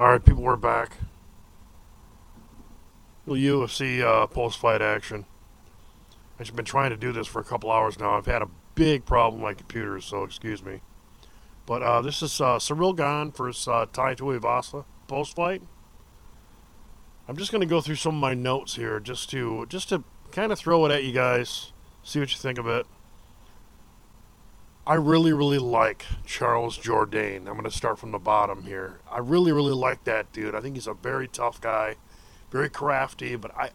All right, people, we're back. Well, UFC uh, post-fight action. I've been trying to do this for a couple hours now. I've had a big problem with my computer, so excuse me. But uh, this is uh, Ciryl Gane versus uh, Tai Tuivasa post-fight. I'm just going to go through some of my notes here, just to just to kind of throw it at you guys, see what you think of it. I really, really like Charles Jourdain. I'm going to start from the bottom here. I really, really like that dude. I think he's a very tough guy, very crafty. But I,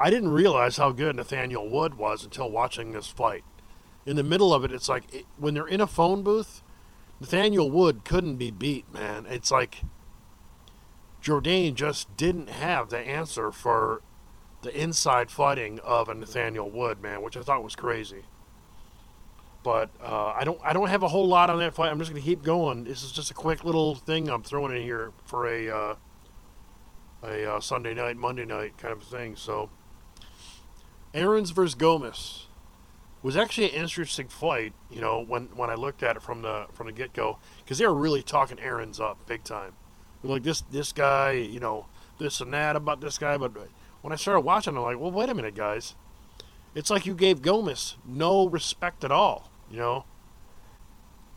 I didn't realize how good Nathaniel Wood was until watching this fight. In the middle of it, it's like it, when they're in a phone booth, Nathaniel Wood couldn't be beat, man. It's like Jourdain just didn't have the answer for the inside fighting of a Nathaniel Wood, man, which I thought was crazy. But uh, I don't I don't have a whole lot on that fight. I'm just gonna keep going. This is just a quick little thing I'm throwing in here for a uh, a uh, Sunday night, Monday night kind of thing. So Errens versus Gomis was actually an interesting fight. You know when when I looked at it from the from the get go because they were really talking Errens up big time. Like this this guy, you know this and that about this guy, but when I started watching, I'm like, well, wait a minute, guys. It's like you gave Gomis no respect at all. You know,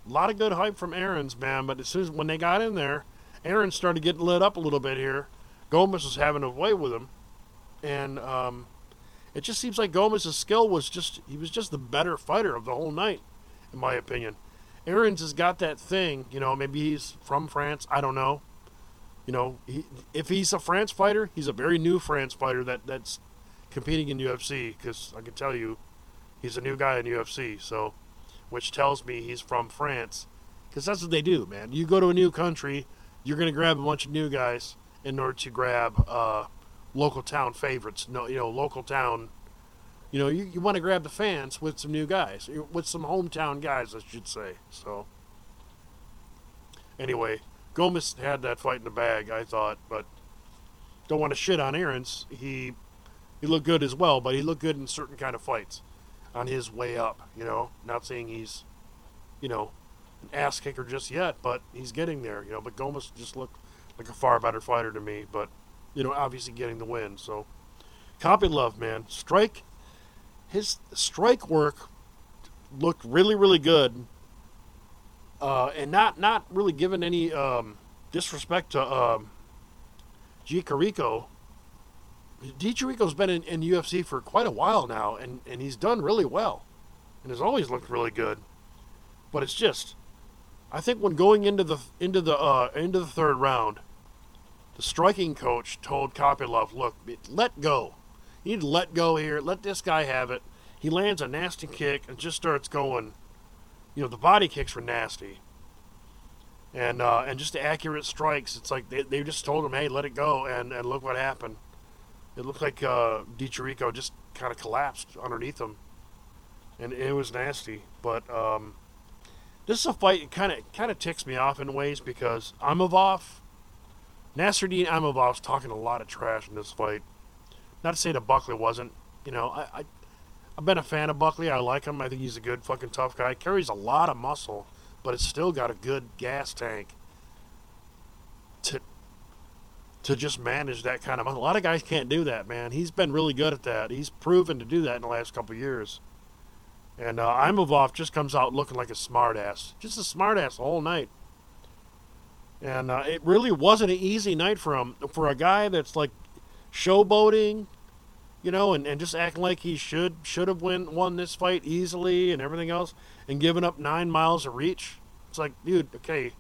a lot of good hype from Errens, man. But as soon as when they got in there, Aaron started getting lit up a little bit here. Gomis was having a way with him, and um, it just seems like Gomis's skill was just he was just the better fighter of the whole night, in my opinion. Errens has got that thing, you know. Maybe he's from France. I don't know. You know, he, if he's a France fighter, he's a very new France fighter that that's competing in UFC. Because I can tell you, he's a new guy in UFC. So which tells me he's from France. Because that's what they do, man. You go to a new country, you're going to grab a bunch of new guys in order to grab uh, local town favorites. No, you know, local town. You know, you, you want to grab the fans with some new guys, with some hometown guys, I should say. So, anyway, Gomis had that fight in the bag, I thought, but don't want to shit on Errens. He he looked good as well, but he looked good in certain kind of fights on his way up. You know, not saying he's, you know, an ass kicker just yet, but he's getting there. You know, but Gomis just looked like a far better fighter to me. But you know, obviously getting the win. So, Kopylov, man, strike, his strike work looked really, really good. Uh, and not not really giving any um, disrespect to um, Di Chirico Chirico's been in, in, UFC for quite a while now, and, and he's done really well, and has always looked really good. But it's just, I think when going into the into the uh, into the third round, the striking coach told Kopylov, "Look, let go. You need to let go here. Let this guy have it." He lands a nasty kick and just starts going. You know, the body kicks were nasty, and uh, and just accurate strikes. It's like they, they just told him, "Hey, let it go," and and look what happened. It looked like uh, Di Chirico just kind of collapsed underneath him, and it was nasty. But um, this is a fight. Kind of kind of ticks me off in ways because Imavov, Nassourdine Imavov's talking a lot of trash in this fight. Not to say that Buckley wasn't. You know, I, I I've been a fan of Buckley. I like him. I think he's a good fucking tough guy. Carries a lot of muscle, but it's still got a good gas tank to to just manage that kind of. money. A lot of guys can't do that, man. He's been really good at that. He's proven to do that in the last couple years. And uh, Imavov just comes out looking like a smartass, just a smartass the whole night. And uh, it really wasn't an easy night for him. For a guy that's like showboating, you know, and, and just acting like he should should have win won this fight easily and everything else, and giving up nine miles of reach. It's like, dude, okay,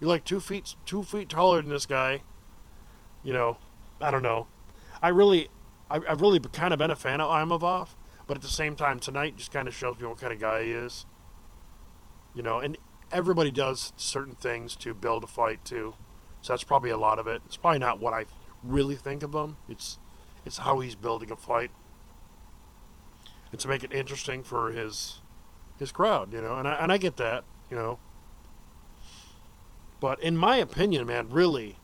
you're like two feet two feet taller than this guy you know, I don't know. I really, I, have really kind of been a fan of Imavov, but at the same time, tonight just kind of shows me what kind of guy he is. You know, and everybody does certain things to build a fight too, so that's probably a lot of it. It's probably not what I really think of him. It's, it's how he's building a fight, and to make it interesting for his, his crowd. You know, and I and I get that. You know. But in my opinion, man, really,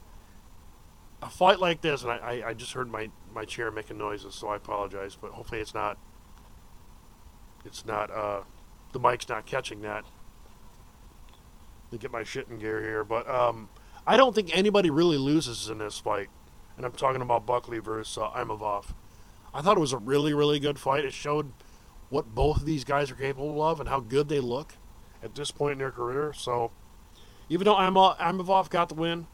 a fight like this, and I, I, just heard my, my chair making noises, so I apologize, but hopefully it's not, it's not, uh, the mic's not catching that. Me get my shit in gear here, but, um, I don't think anybody really loses in this fight. And I'm talking about Buckley versus uh. I thought it was a really, really good fight. It showed what both of these guys are capable of and how good they look at this point in their career. So, even though Imavov got the win,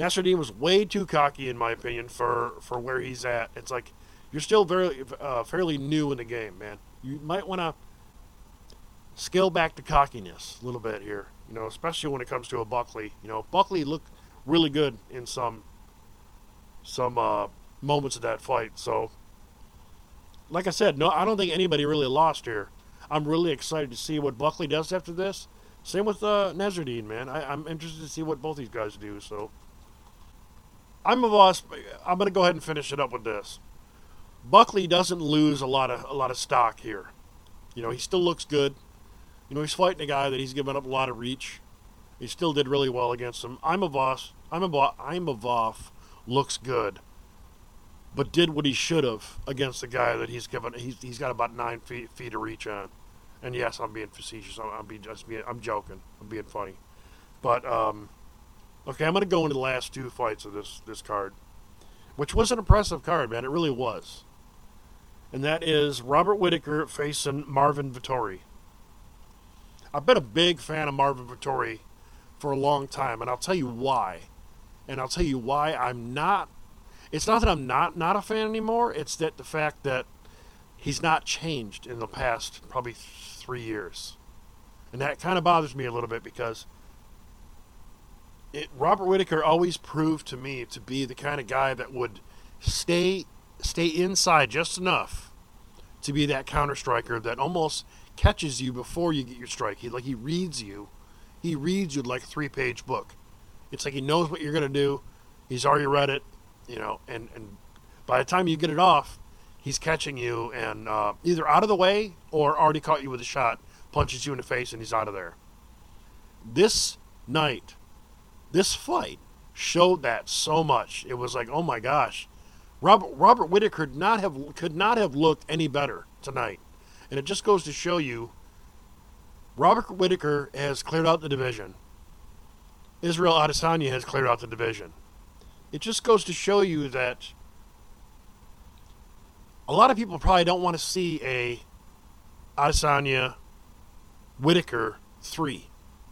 Nassourdine was way too cocky, in my opinion, for, for where he's at. It's like you're still very uh, fairly new in the game, man. You might want to scale back the cockiness a little bit here. You know, especially when it comes to a Buckley. You know, Buckley looked really good in some some uh, moments of that fight. So, like I said, no, I don't think anybody really lost here. I'm really excited to see what Buckley does after this. Same with uh, Nassourdine, man. I, am interested to see what both these guys do. So, I'm a boss. I'm going to go ahead and finish it up with this. Buckley doesn't lose a lot of a lot of stock here. You know, he still looks good. You know, he's fighting a guy that he's given up a lot of reach. He still did really well against him. I'm a boss. I'm a boss. Imavov. Looks good, but did what he should have against the guy that he's given. He's, he's got about nine feet feet of reach on. And yes, I'm being facetious. I'm, I'm being just being. I'm joking. I'm being funny. But um, okay, I'm going to go into the last two fights of this this card, which was an impressive card, man. It really was. And that is Robert Whittaker facing Marvin Vettori. I've been a big fan of Marvin Vettori for a long time, and I'll tell you why. And I'll tell you why I'm not. It's not that I'm not not a fan anymore. It's that the fact that he's not changed in the past probably three years, and that kind of bothers me a little bit because it, Robert Whittaker always proved to me to be the kind of guy that would stay stay inside just enough to be that counter striker that almost catches you before you get your strike. He like he reads you. He reads you like a three page book. It's like he knows what you're gonna do. He's already read it, you know, and, and by the time you get it off, he's catching you and uh, either out of the way or already caught you with a shot, punches you in the face, and he's out of there. This night, this fight showed that so much. It was like, oh my gosh, Robert Robert Whittaker could not have could not have looked any better tonight. And it just goes to show you Robert Whittaker has cleared out the division. Israel Adesanya has cleared out the division. It just goes to show you that a lot of people probably don't want to see a Adesanya Whittaker three,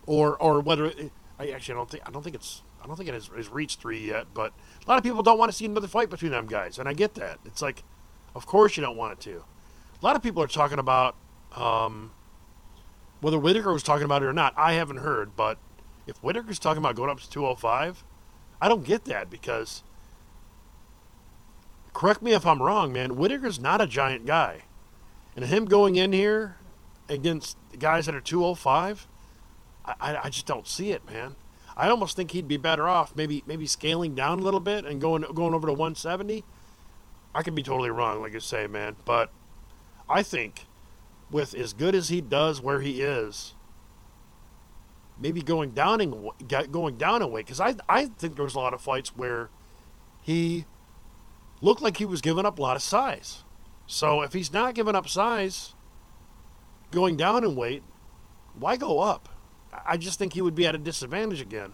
or or whether I actually don't think I don't think it's I don't think it has, has reached three yet. But a lot of people don't want to see another fight between them guys, and I get that. It's like, of course you don't want it to a lot of people are talking about um, whether Whittaker was talking about it or not. I haven't heard, but if Whittaker's talking about going up to 205, I don't get that because, correct me if I'm wrong, man, Whittaker's not a giant guy. And him going in here against guys that are 205, I, I just don't see it, man. I almost think he'd be better off maybe maybe scaling down a little bit and going going over to 170. I could be totally wrong, like I say, man, but I think with as good as he does where he is, maybe going down in going down a weight because I I think there was a lot of fights where he looked like he was giving up a lot of size. So if he's not giving up size, going down in weight, why go up? I just think he would be at a disadvantage again.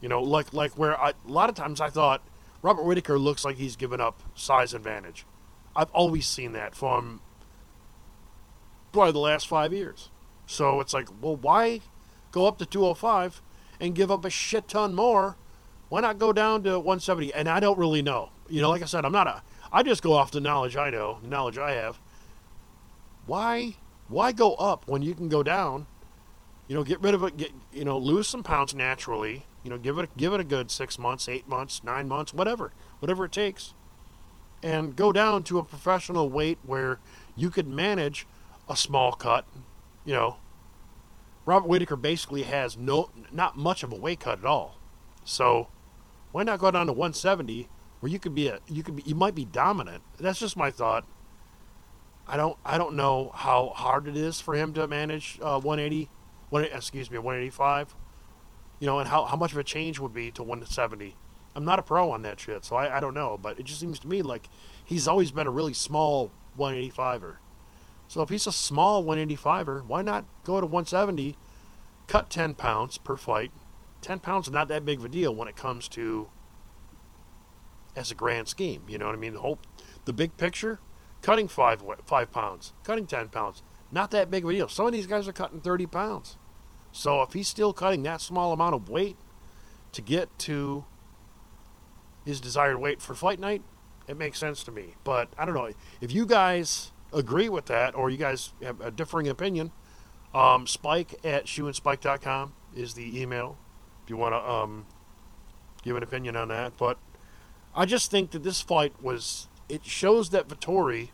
You know, like like where I, a lot of times I thought Robert Whittaker looks like he's given up size advantage. I've always seen that from probably the last five years. So it's like, well, why go up to 205 and give up a shit ton more? Why not go down to 170? And I don't really know. You know, like I said, I'm not a. I just go off the knowledge I know, the knowledge I have. Why, why go up when you can go down? You know, get rid of it. Get you know, lose some pounds naturally. You know, give it give it a good six months, eight months, nine months, whatever, whatever it takes, and go down to a professional weight where you could manage a small cut. You know, Robert Whittaker basically has no not much of a weight cut at all. So why not go down to 170 where you could be a you could be you might be dominant. That's just my thought. I don't I don't know how hard it is for him to manage uh, 180, one, excuse me 185. You know, and how, how much of a change would be to 170. I'm not a pro on that shit, so I, I don't know. But it just seems to me like he's always been a really small 185er. So if he's a small 185er, why not go to 170, cut 10 pounds per fight, 10 pounds is not that big of a deal when it comes to as a grand scheme. You know what I mean? The whole, the big picture, cutting five five pounds, cutting 10 pounds, not that big of a deal. Some of these guys are cutting 30 pounds. So if he's still cutting that small amount of weight to get to his desired weight for fight night, it makes sense to me. But I don't know if you guys agree with that or you guys have a differing opinion. Um, Spike at shoeandspike.com is the email if you want to um, give an opinion on that. But I just think that this fight was it shows that Vettori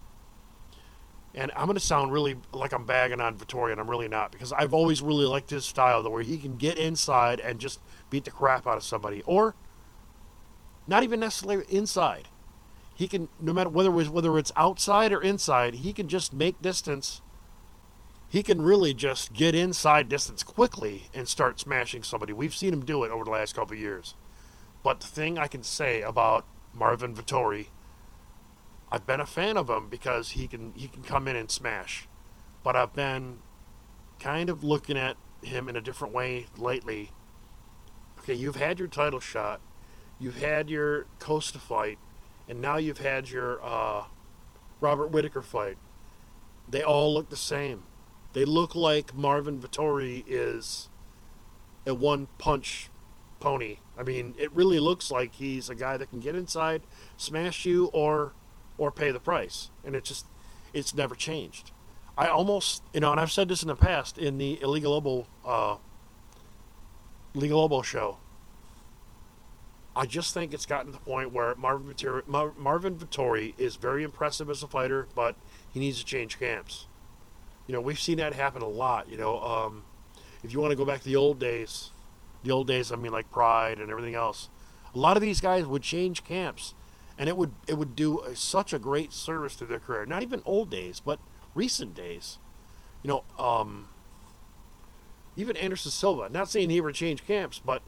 and I'm going to sound really like I'm bagging on Vettori, and I'm really not because I've always really liked his style, though, where he can get inside and just beat the crap out of somebody, or not even necessarily inside. He can, no matter whether it was, whether it's outside or inside, he can just make distance. He can really just get inside distance quickly and start smashing somebody. We've seen him do it over the last couple years. But the thing I can say about Marvin Vettori I've been a fan of him because he can he can come in and smash. But I've been kind of looking at him in a different way lately. Okay, you've had your title shot, you've had your Costa fight, and now you've had your uh, Robert Whittaker fight. They all look the same. They look like Marvin Vettori is a one punch pony. I mean, it really looks like he's a guy that can get inside, smash you, or or pay the price. And it just, it's never changed. I almost, you know, and I've said this in the past in the Illegal Elbow, uh, Legal Elbow show. I just think it's gotten to the point where Marvin Vettori, Mar- Marvin Vettori is very impressive as a fighter, but he needs to change camps. You know, we've seen that happen a lot. You know, um, if you want to go back to the old days, the old days, I mean, like Pride and everything else, a lot of these guys would change camps and it would it would do a, such a great service to their career. Not even old days, but recent days. You know, um, even Anderson Silva. Not saying he ever changed camps, but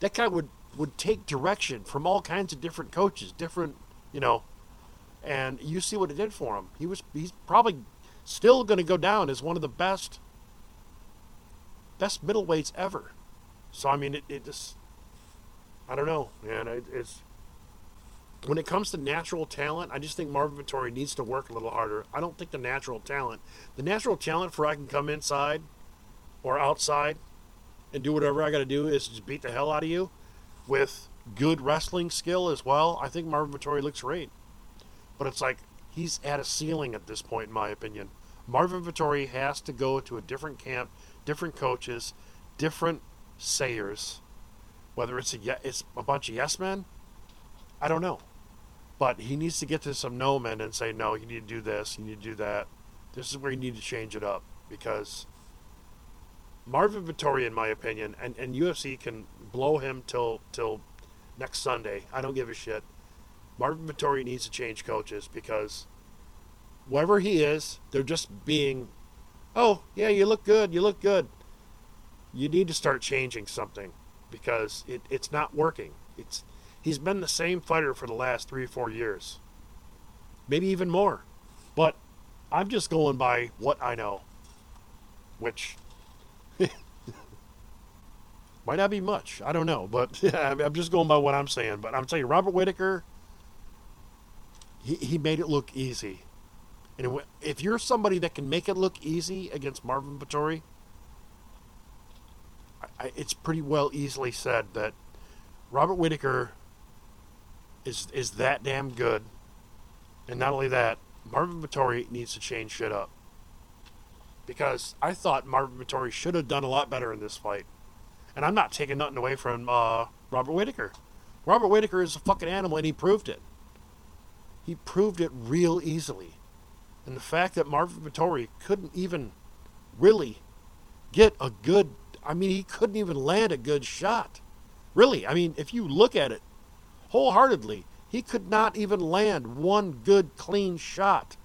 that guy would would take direction from all kinds of different coaches, different you know, and you see what it did for him. He was he's probably still going to go down as one of the best best middleweights ever. So I mean, it, it just I don't know, man. It, it's when it comes to natural talent, I just think Marvin Vettori needs to work a little harder. I don't think the natural talent, the natural talent for I can come inside or outside and do whatever I got to do is just beat the hell out of you with good wrestling skill as well. I think Marvin Vettori looks great. But it's like he's at a ceiling at this point, in my opinion. Marvin Vettori has to go to a different camp, different coaches, different sayers. Whether it's a, it's a bunch of yes men, I don't know. But he needs to get to some no men and say, no, you need to do this, you need to do that. This is where you need to change it up because Marvin Vettori, in my opinion, and, and UFC can blow him till till next Sunday. I don't give a shit. Marvin Vettori needs to change coaches because wherever he is, they're just being, oh yeah, you look good, you look good. You need to start changing something because it, it's not working. It's He's been the same fighter for the last three or four years, maybe even more. But I'm just going by what I know, which might not be much. I don't know, but I'm just going by what I'm saying. But I'm telling you, Robert Whittaker, he, he made it look easy. And if you're somebody that can make it look easy against Marvin Vettori, it's pretty well easily said that Robert Whittaker is is that damn good. And not only that, Marvin Vettori needs to change shit up. Because I thought Marvin Vettori should have done a lot better in this fight. And I'm not taking nothing away from uh, Robert Whittaker. Robert Whittaker is a fucking animal, and he proved it. He proved it real easily. And the fact that Marvin Vettori couldn't even really get a good, I mean, he couldn't even land a good shot. Really, I mean, if you look at it, wholeheartedly. He could not even land one good, clean shot.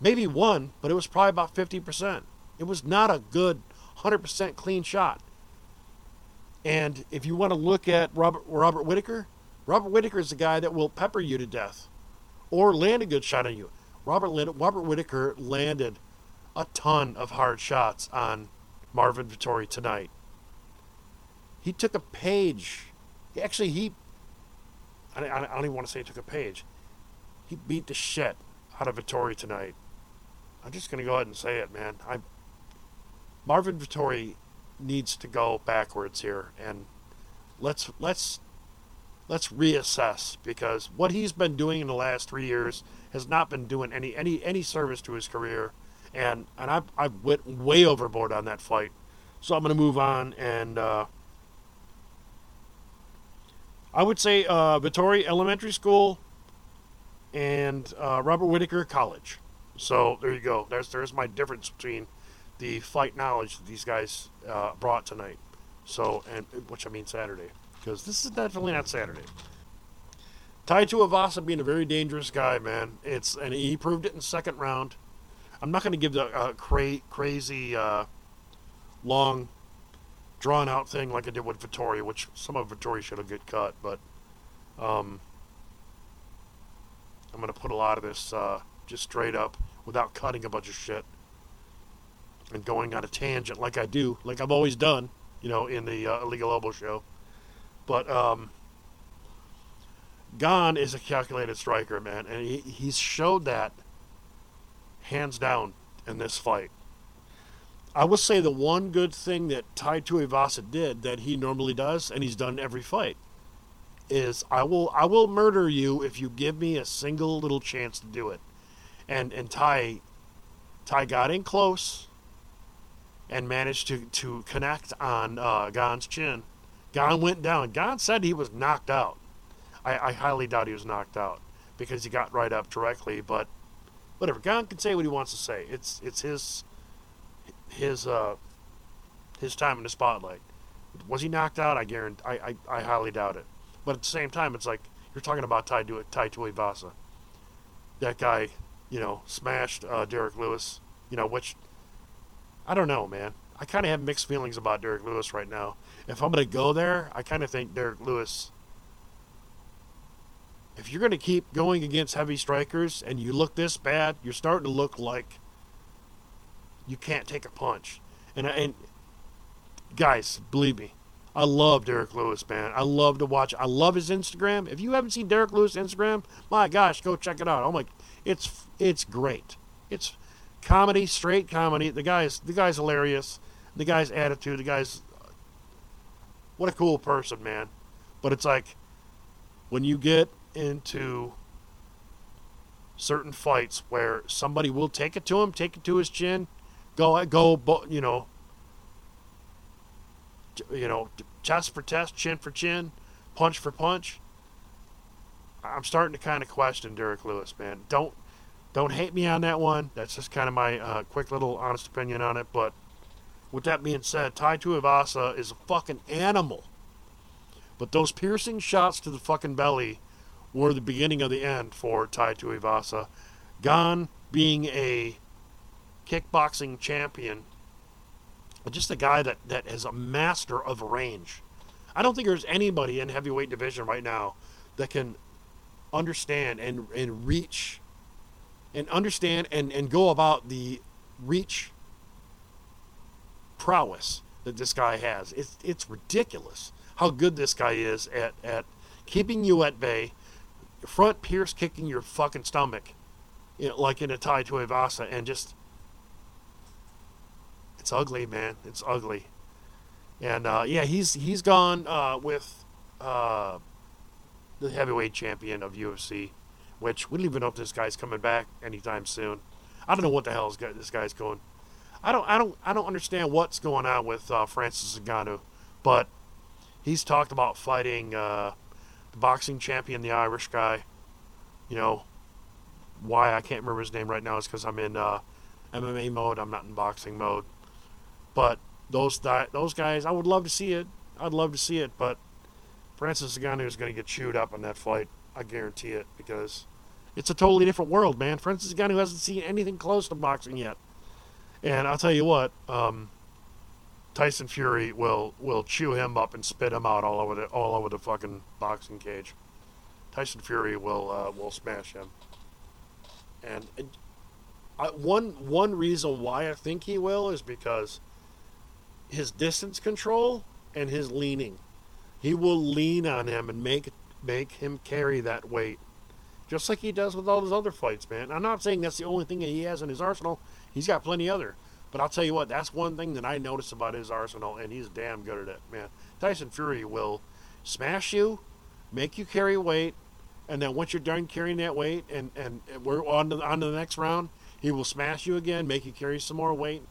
Maybe one, but it was probably about 50%. It was not a good 100% clean shot. And if you want to look at Robert, Robert Whittaker, Robert Whittaker is the guy that will pepper you to death or land a good shot on you. Robert, Robert Whittaker landed a ton of hard shots on Marvin Vettori tonight. he took a page. Actually he. I, I don't even want to say he took a page. He beat the shit out of Vettori tonight. I'm just gonna go ahead and say it, man. I Marvin Vettori needs to go backwards here, and let's let's let's reassess because what he's been doing in the last three years has not been doing any any any service to his career, and and I I went way overboard on that fight, so I'm gonna move on and. Uh, I would say uh, Vettori Elementary School and uh, Robert Whittaker College. So there you go. There's there's my difference between the fight knowledge that these guys uh, brought tonight. So and which I mean Saturday because this is definitely not Saturday. Tai Tuivasa being a very dangerous guy, man. It's and he proved it in second round. I'm not going to give the uh, cra- crazy uh, long, drawn out thing like I did with Vettori, which some of Vettori should have get cut, but um, I'm to put a lot of this uh, just straight up without cutting a bunch of shit and going on a tangent like I do, like I've always done, you know, in the uh, Illegal Elbow show. But um, Gane is a calculated striker, man, and he, he's showed that hands down in this fight. I will say the one good thing that Tai Tuivasa did that he normally does, and he's done every fight, is I will I will murder you if you give me a single little chance to do it. And and Tai Tai got in close and managed to, to connect on uh, Gane's chin. Gane went down. Gane said he was knocked out. I, I highly doubt he was knocked out because he got right up directly, but whatever. Gane can say what he wants to say. It's it's his his uh, his time in the spotlight. Was he knocked out? I guarantee. I, I, I highly doubt it. But at the same time, it's like you're talking about Tai, du- tai Tuivasa. That guy, you know, smashed uh, Derrick Lewis. You know, which I don't know, man. I kind of have mixed feelings about Derrick Lewis right now. If I'm to go there, I kind of think Derrick Lewis. If you're to keep going against heavy strikers and you look this bad, you're starting to look like you can't take a punch. And and guys, believe me, I love Derrick Lewis, man. I love to watch. I love his Instagram. If you haven't seen Derrick Lewis Instagram, my gosh, go check it out. Oh my, it's it's great. It's comedy, straight comedy. The guy's the guy's hilarious. The guy's attitude. The guy's what a cool person, man. But it's like when you get into certain fights where somebody will take it to him, take it to his chin, go go, you know, you know, chest for chest, chin for chin, punch for punch. I'm starting to kind of question derrick Lewis, man. Don't don't hate me on that one. That's just kind of my uh, quick little honest opinion on it. But with that being said, Tai Tuivasa is a fucking animal. But those piercing shots to the fucking belly were the beginning of the end for Tai Tuivasa. Gane being a kickboxing champion, just a guy that, that is a master of range. I don't think there's anybody in heavyweight division right now that can understand and, and reach and understand and, and go about the reach prowess that this guy has. It's, it's ridiculous how good this guy is at, at keeping you at bay, front pierce kicking your fucking stomach, you know, like in a tie Tai Tuivasa, and just. It's ugly, man. It's ugly. And uh, yeah, he's he's gone uh, with uh, the heavyweight champion of UFC which we don't even know if this guy's coming back anytime soon. I don't know what the hell is this guy's going. I don't, I don't, I don't understand what's going on with uh, Francis Ngannou, but he's talked about fighting uh, the boxing champion, the Irish guy. You know, why I can't remember his name right now is because I'm in uh, MMA mode. I'm not in boxing mode. But those those guys, I would love to see it. I'd love to see it, but Francis Ngannou is going to get chewed up in that fight. I guarantee it because it's a totally different world, man. Francis Ngannou hasn't seen anything close to boxing yet. And I'll tell you what, um, Tyson Fury will will chew him up and spit him out all over the all over the fucking boxing cage. Tyson Fury will uh, will smash him. And, I, one one reason why I think he will is because his distance control and his leaning. he will lean on him and make make him carry that weight, just like he does with all his other fights, man. I'm not saying that's the only thing that he has in his arsenal. He's got plenty other. But I'll tell you what, that's one thing that I notice about his arsenal, and he's damn good at it, man. Tyson Fury will smash you, make you carry weight, and then once you're done carrying that weight, and, and we're on to, on to the next round, he will smash you again, make you carry some more weight.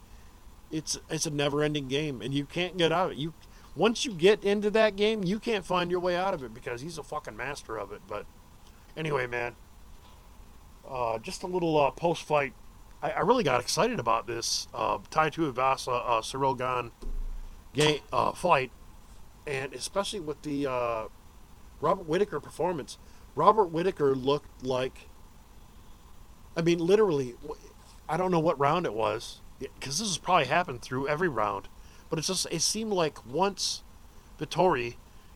It's it's a never-ending game, and you can't get out of it. You once you get into that game, you can't find your way out of it because he's a fucking master of it. But anyway, man, uh, just a little uh, post-fight. I, I, really got excited about this uh, Tai Tuivasa uh, Ciryl Gane game uh, fight, and especially with the uh, Robert Whittaker performance. Robert Whittaker looked like, I mean, literally, I don't know what round it was because this has probably happened through every round but it's just it seemed like once Vettori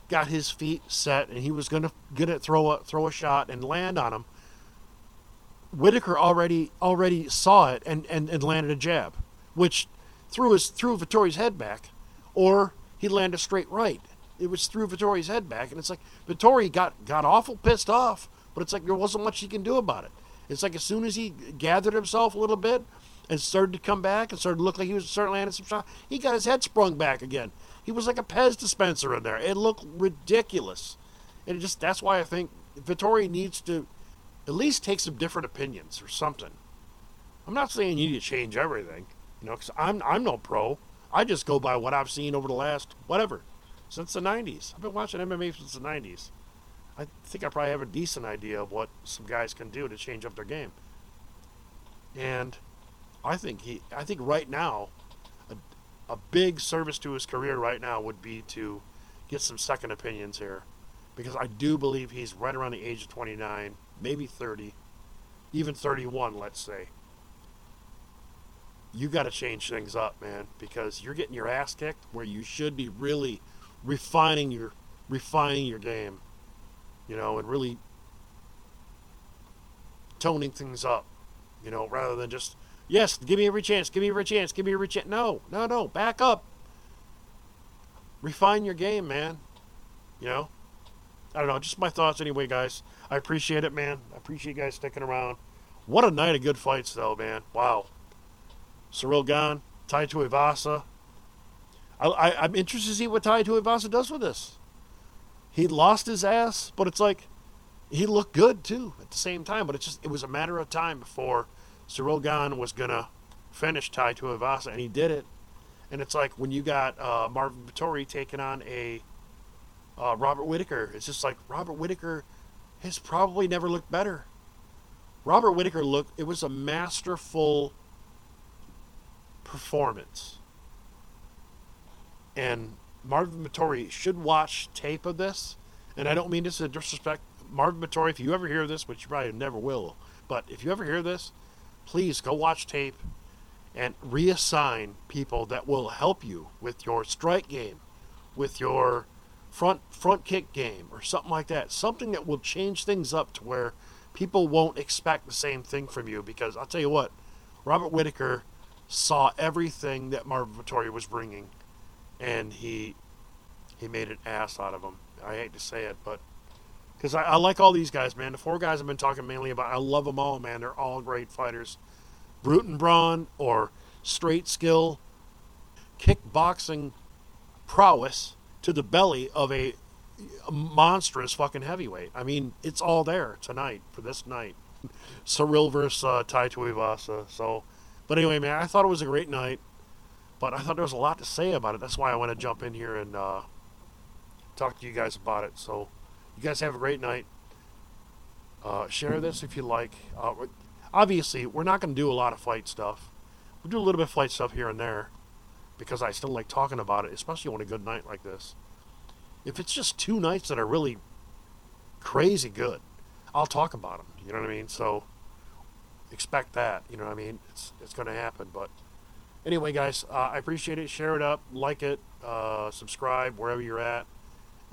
got his feet set and he was gonna gonna throw a throw a shot and land on him, Whittaker already already saw it and, and, and landed a jab, which threw his threw Vettori's head back, or he landed straight right. It was through Vettori's head back, and it's like Vettori got got awful pissed off, but it's like there wasn't much he can do about it. It's like as soon as he gathered himself a little bit, and started to come back and started to look like he was starting landing some shots. He got his head sprung back again. He was like a Pez dispenser in there. It looked ridiculous. And it just that's why I think Vettori needs to at least take some different opinions or something. I'm not saying you need to change everything, you know, because I'm I'm no pro. I just go by what I've seen over the last whatever since the 90s. I've been watching MMA since the 90s. I think I probably have a decent idea of what some guys can do to change up their game. And I think he. I think right now, a, a big service to his career right now would be to get some second opinions here, because I do believe he's right around the age of 29, maybe 30, even 31, let's say. You got to change things up, man, because you're getting your ass kicked where you should be really refining your refining your game, you know, and really toning things up, you know, rather than just Yes, give me every chance. Give me every chance. Give me every chance. No, no, no. Back up. Refine your game, man. You know? I don't know. Just my thoughts anyway, guys. I appreciate it, man. I appreciate you guys sticking around. What a night of good fights, though, man. Wow. Ciryl Gane, Tai Tuivasa. I, I'm interested to see what Tai Tuivasa does with this. He lost his ass, but it's like he looked good too at the same time. But it's just it was a matter of time before Ciryl Gane was to finish Tai Tuivasa, and he did it. And it's like when you got uh, Marvin Vettori taking on a uh, Robert Whittaker, it's just like Robert Whittaker has probably never looked better. Robert Whittaker looked, it was a masterful performance. And Marvin Vettori should watch tape of this. And I don't mean this in disrespect. Marvin Vettori, if you ever hear this, which you probably never will, but if you ever hear this, please go watch tape and reassign people that will help you with your strike game, with your front front kick game or something like that. Something that will change things up to where people won't expect the same thing from you because I'll tell you what, Robert Whittaker saw everything that Marvin Vettori was bringing and he he made an ass out of him. I hate to say it, but because I, I, like all these guys, man. The four guys I've been talking mainly about, I love them all, man. They're all great fighters. Brute and brawn or straight skill, kickboxing prowess to the belly of a, monstrous fucking heavyweight. I mean, it's all there tonight for this night. Ciryl versus uh, Tai Tuivasa. So, but anyway, man, I thought it was a great night, but I thought there was a lot to say about it. That's why I want to jump in here and uh, talk to you guys about it. So. You guys have a great night. Uh, share this if you like. Uh, obviously, we're not going to do a lot of fight stuff. We'll do a little bit of fight stuff here and there because I still like talking about it, especially on a good night like this. If it's just two nights that are really crazy good, I'll talk about them. You know what I mean? So expect that. You know what I mean? It's it's going to happen. But anyway, guys, uh, I appreciate it. Share it up, like it, uh, subscribe wherever you're at.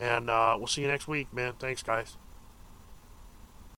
And uh, we'll see you next week, man. Thanks, guys.